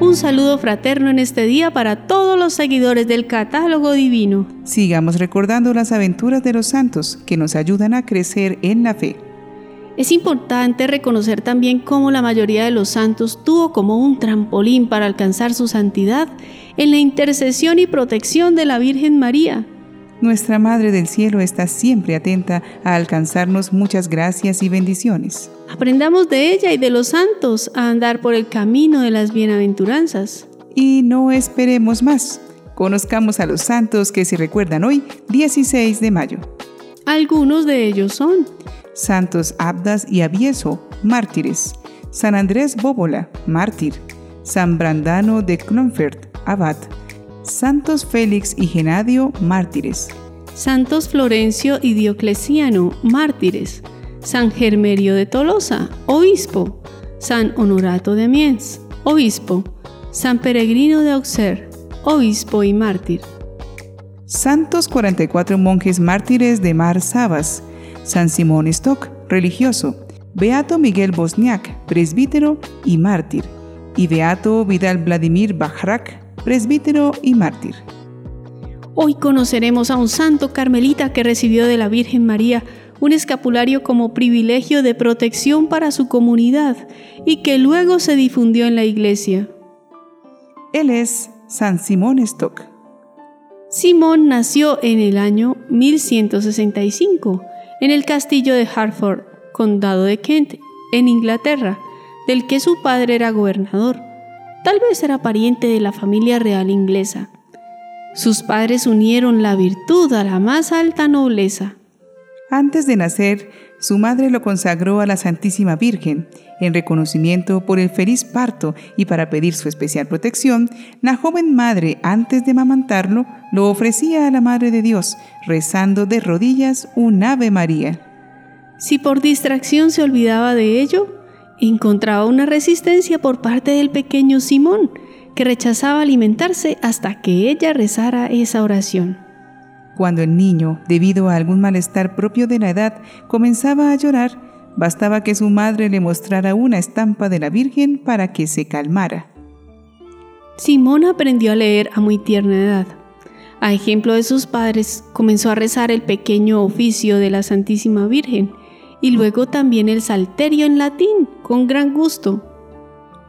Un saludo fraterno en este día para todos los seguidores del catálogo divino. Sigamos recordando las aventuras de los santos que nos ayudan a crecer en la fe. Es importante reconocer también cómo la mayoría de los santos tuvo como un trampolín para alcanzar su santidad en la intercesión y protección de la Virgen María. Nuestra Madre del Cielo está siempre atenta a alcanzarnos muchas gracias y bendiciones. Aprendamos de ella y de los santos a andar por el camino de las bienaventuranzas. Y no esperemos más. Conozcamos a los santos que se recuerdan hoy, 16 de mayo. Algunos de ellos son Santos Abdas y Avieso, mártires. San Andrés Bóbola, mártir. San Brandano de Clonfert, abad. Santos Félix y Genadio, mártires. Santos Florencio y Diocleciano, mártires. San Germerio de Tolosa, obispo, San Honorato de Amiens, obispo, San Peregrino de Auxerre, obispo y mártir. Santos 44 monjes mártires de Mar Sabas, San Simón Stock, religioso, Beato Miguel Bosniak, presbítero y mártir, y Beato Vidal Vladimir Bajrak, presbítero y mártir. Hoy conoceremos a un santo carmelita que recibió de la Virgen María un escapulario como privilegio de protección para su comunidad y que luego se difundió en la iglesia. Él es San Simón Stock. Simón nació en el año 1165 en el castillo de Hartford, condado de Kent, en Inglaterra, del que su padre era gobernador. Tal vez era pariente de la familia real inglesa. Sus padres unieron la virtud a la más alta nobleza. Antes de nacer, su madre lo consagró a la Santísima Virgen. En reconocimiento por el feliz parto y para pedir su especial protección, la joven madre, antes de amamantarlo, lo ofrecía a la Madre de Dios, rezando de rodillas un Ave María. Si por distracción se olvidaba de ello, encontraba una resistencia por parte del pequeño Simón, que rechazaba alimentarse hasta que ella rezara esa oración. Cuando el niño, debido a algún malestar propio de la edad, comenzaba a llorar, bastaba que su madre le mostrara una estampa de la Virgen para que se calmara. Simón aprendió a leer a muy tierna edad. A ejemplo de sus padres, comenzó a rezar el pequeño oficio de la Santísima Virgen y luego también el salterio en latín, con gran gusto.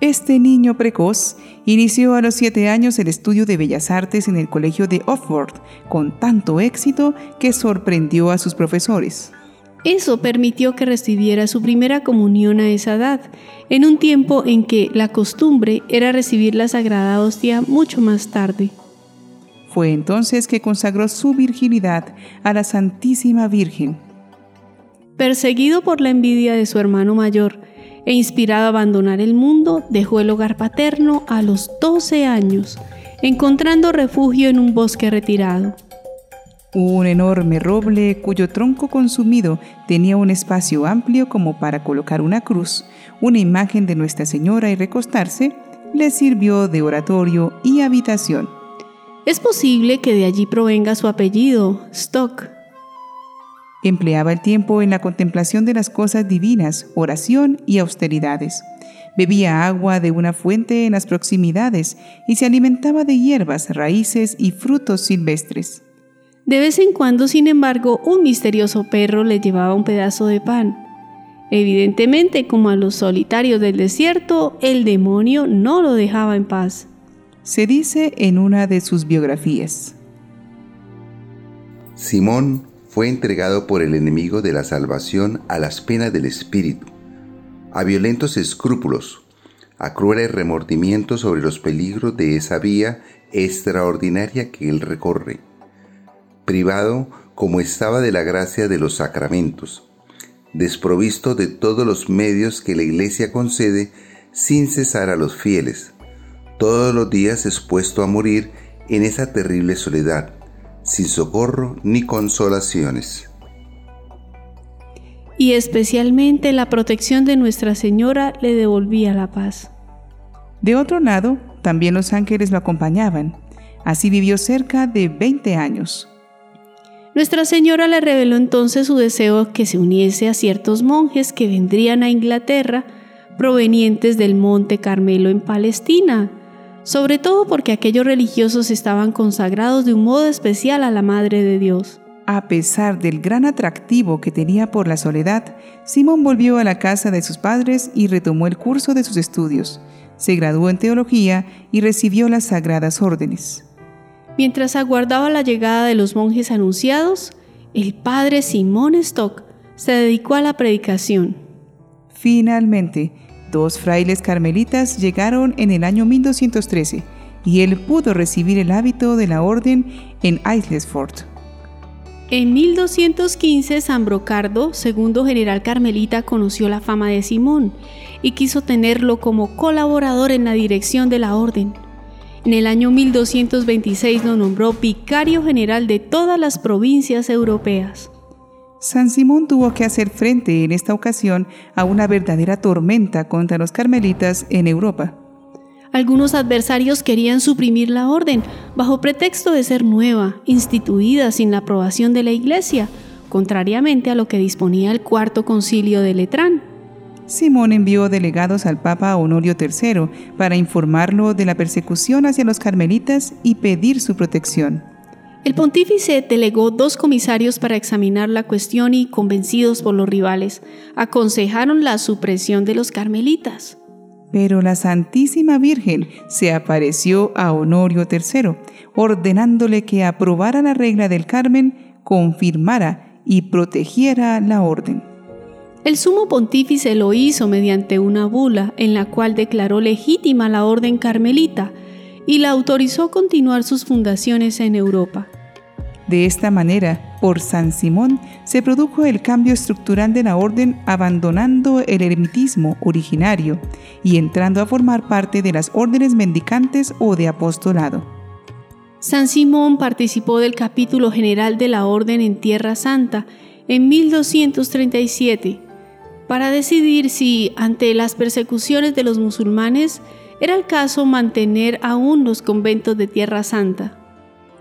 Este niño precoz inició a los siete años el estudio de Bellas Artes en el Colegio de Oxford, con tanto éxito que sorprendió a sus profesores. Eso permitió que recibiera su primera comunión a esa edad, en un tiempo en que la costumbre era recibir la Sagrada Hostia mucho más tarde. Fue entonces que consagró su virginidad a la Santísima Virgen. Perseguido por la envidia de su hermano mayor, e inspirado a abandonar el mundo, dejó el hogar paterno a los 12 años, encontrando refugio en un bosque retirado. Un enorme roble cuyo tronco consumido tenía un espacio amplio como para colocar una cruz, una imagen de Nuestra Señora y recostarse, le sirvió de oratorio y habitación. Es posible que de allí provenga su apellido, Stock, Empleaba el tiempo en la contemplación de las cosas divinas, oración y austeridades. Bebía agua de una fuente en las proximidades y se alimentaba de hierbas, raíces y frutos silvestres. De vez en cuando, sin embargo, un misterioso perro le llevaba un pedazo de pan. Evidentemente, como a los solitarios del desierto, el demonio no lo dejaba en paz. Se dice en una de sus biografías. Simón fue entregado por el enemigo de la salvación a las penas del espíritu, a violentos escrúpulos, a crueles remordimientos sobre los peligros de esa vía extraordinaria que él recorre, privado como estaba de la gracia de los sacramentos, desprovisto de todos los medios que la Iglesia concede sin cesar a los fieles, todos los días expuesto a morir en esa terrible soledad, sin socorro ni consolaciones. Y especialmente la protección de Nuestra Señora le devolvía la paz. De otro lado, también los ángeles lo acompañaban. Así vivió cerca de 20 años. Nuestra Señora le reveló entonces su deseo que se uniese a ciertos monjes que vendrían a Inglaterra provenientes del Monte Carmelo en Palestina, sobre todo porque aquellos religiosos estaban consagrados de un modo especial a la Madre de Dios. A pesar del gran atractivo que tenía por la soledad, Simón volvió a la casa de sus padres y retomó el curso de sus estudios. Se graduó en teología y recibió las sagradas órdenes. Mientras aguardaba la llegada de los monjes anunciados, el padre Simón Stock se dedicó a la predicación. Finalmente, dos frailes carmelitas llegaron en el año 1213 y él pudo recibir el hábito de la orden en Islesford. En 1215, San Brocardo, segundo general carmelita, conoció la fama de Simón y quiso tenerlo como colaborador en la dirección de la orden. En el año 1226 lo nombró vicario general de todas las provincias europeas. San Simón tuvo que hacer frente en esta ocasión a una verdadera tormenta contra los carmelitas en Europa. Algunos adversarios querían suprimir la orden bajo pretexto de ser nueva, instituida sin la aprobación de la Iglesia, contrariamente a lo que disponía el cuarto concilio de Letrán. Simón envió delegados al Papa Honorio III para informarlo de la persecución hacia los carmelitas y pedir su protección. El pontífice delegó dos comisarios para examinar la cuestión y, convencidos por los rivales, aconsejaron la supresión de los carmelitas. Pero la Santísima Virgen se apareció a Honorio III, ordenándole que aprobara la regla del Carmen, confirmara y protegiera la orden. El sumo pontífice lo hizo mediante una bula en la cual declaró legítima la orden carmelita y la autorizó continuar sus fundaciones en Europa. De esta manera, por San Simón se produjo el cambio estructural de la orden abandonando el eremitismo originario y entrando a formar parte de las órdenes mendicantes o de apostolado. San Simón participó del capítulo general de la orden en Tierra Santa en 1237 para decidir si, ante las persecuciones de los musulmanes, era el caso mantener aún los conventos de Tierra Santa.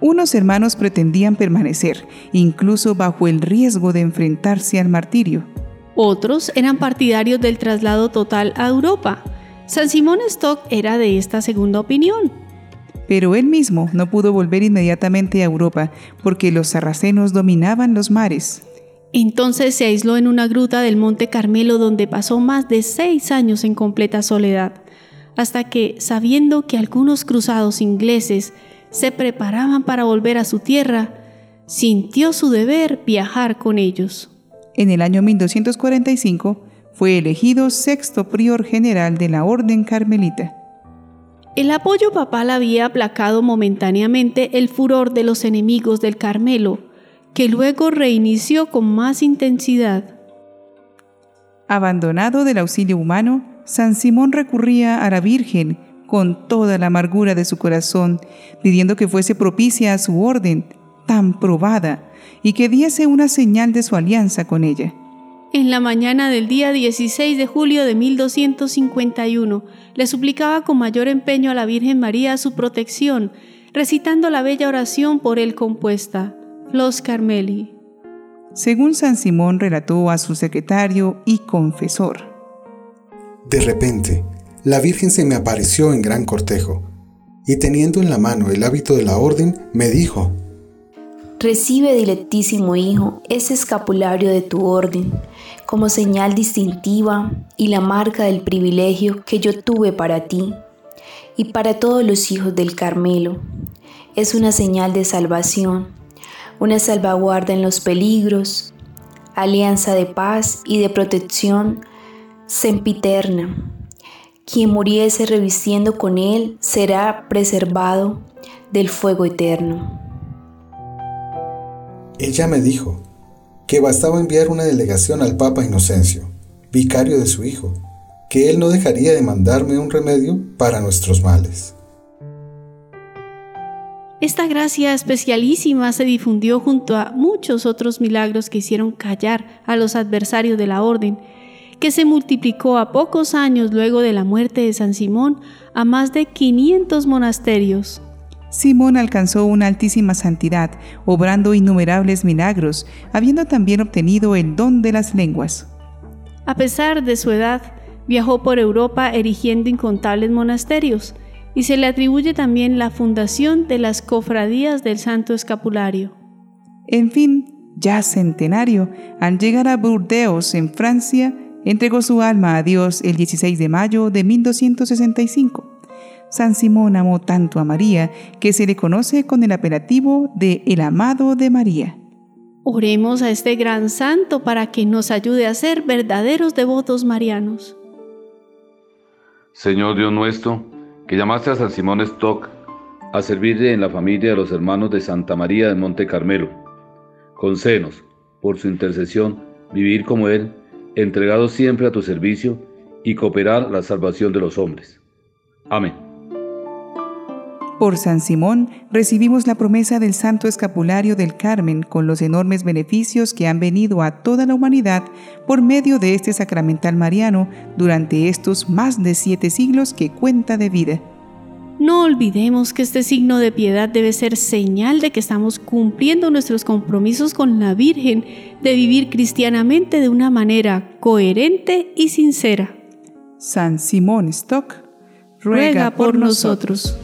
Unos hermanos pretendían permanecer, incluso bajo el riesgo de enfrentarse al martirio. Otros eran partidarios del traslado total a Europa. San Simón Stock era de esta segunda opinión. Pero él mismo no pudo volver inmediatamente a Europa porque los sarracenos dominaban los mares. Entonces se aisló en una gruta del Monte Carmelo donde pasó más de seis años en completa soledad hasta que, sabiendo que algunos cruzados ingleses se preparaban para volver a su tierra, sintió su deber viajar con ellos. En el año 1245 fue elegido sexto prior general de la Orden Carmelita. El apoyo papal había aplacado momentáneamente el furor de los enemigos del Carmelo, que luego reinició con más intensidad. Abandonado del auxilio humano, San Simón recurría a la Virgen con toda la amargura de su corazón, pidiendo que fuese propicia a su orden, tan probada, y que diese una señal de su alianza con ella. En la mañana del día 16 de julio de 1251, le suplicaba con mayor empeño a la Virgen María su protección, recitando la bella oración por él compuesta, Los Carmeli. Según San Simón relató a su secretario y confesor. De repente, la Virgen se me apareció en gran cortejo, y teniendo en la mano el hábito de la orden, me dijo, Recibe, dilectísimo Hijo, ese escapulario de tu orden, como señal distintiva y la marca del privilegio que yo tuve para ti y para todos los hijos del Carmelo. Es una señal de salvación, una salvaguarda en los peligros, alianza de paz y de protección sempiterna. Quien muriese revistiendo con él será preservado del fuego eterno. Ella me dijo que bastaba enviar una delegación al Papa Inocencio, vicario de su hijo, que él no dejaría de mandarme un remedio para nuestros males. Esta gracia especialísima se difundió junto a muchos otros milagros que hicieron callar a los adversarios de la orden que se multiplicó a pocos años luego de la muerte de San Simón a más de 500 monasterios. Simón alcanzó una altísima santidad, obrando innumerables milagros, habiendo también obtenido el don de las lenguas. A pesar de su edad, viajó por Europa erigiendo incontables monasterios y se le atribuye también la fundación de las cofradías del Santo Escapulario. En fin, ya centenario, al llegar a Burdeos, en Francia, entregó su alma a Dios el 16 de mayo de 1265. San Simón amó tanto a María que se le conoce con el apelativo de el amado de María. Oremos a este gran santo para que nos ayude a ser verdaderos devotos marianos. Señor Dios nuestro, que llamaste a San Simón Stock a servirle en la familia de los hermanos de Santa María del Monte Carmelo. Concédenos, por su intercesión, vivir como Él, entregado siempre a tu servicio y cooperar la salvación de los hombres. Amén. Por San Simón recibimos la promesa del Santo Escapulario del Carmen con los enormes beneficios que han venido a toda la humanidad por medio de este sacramental mariano durante estos más de siete siglos que cuenta de vida. No olvidemos que este signo de piedad debe ser señal de que estamos cumpliendo nuestros compromisos con la Virgen de vivir cristianamente de una manera coherente y sincera. San Simón Stock ruega por nosotros.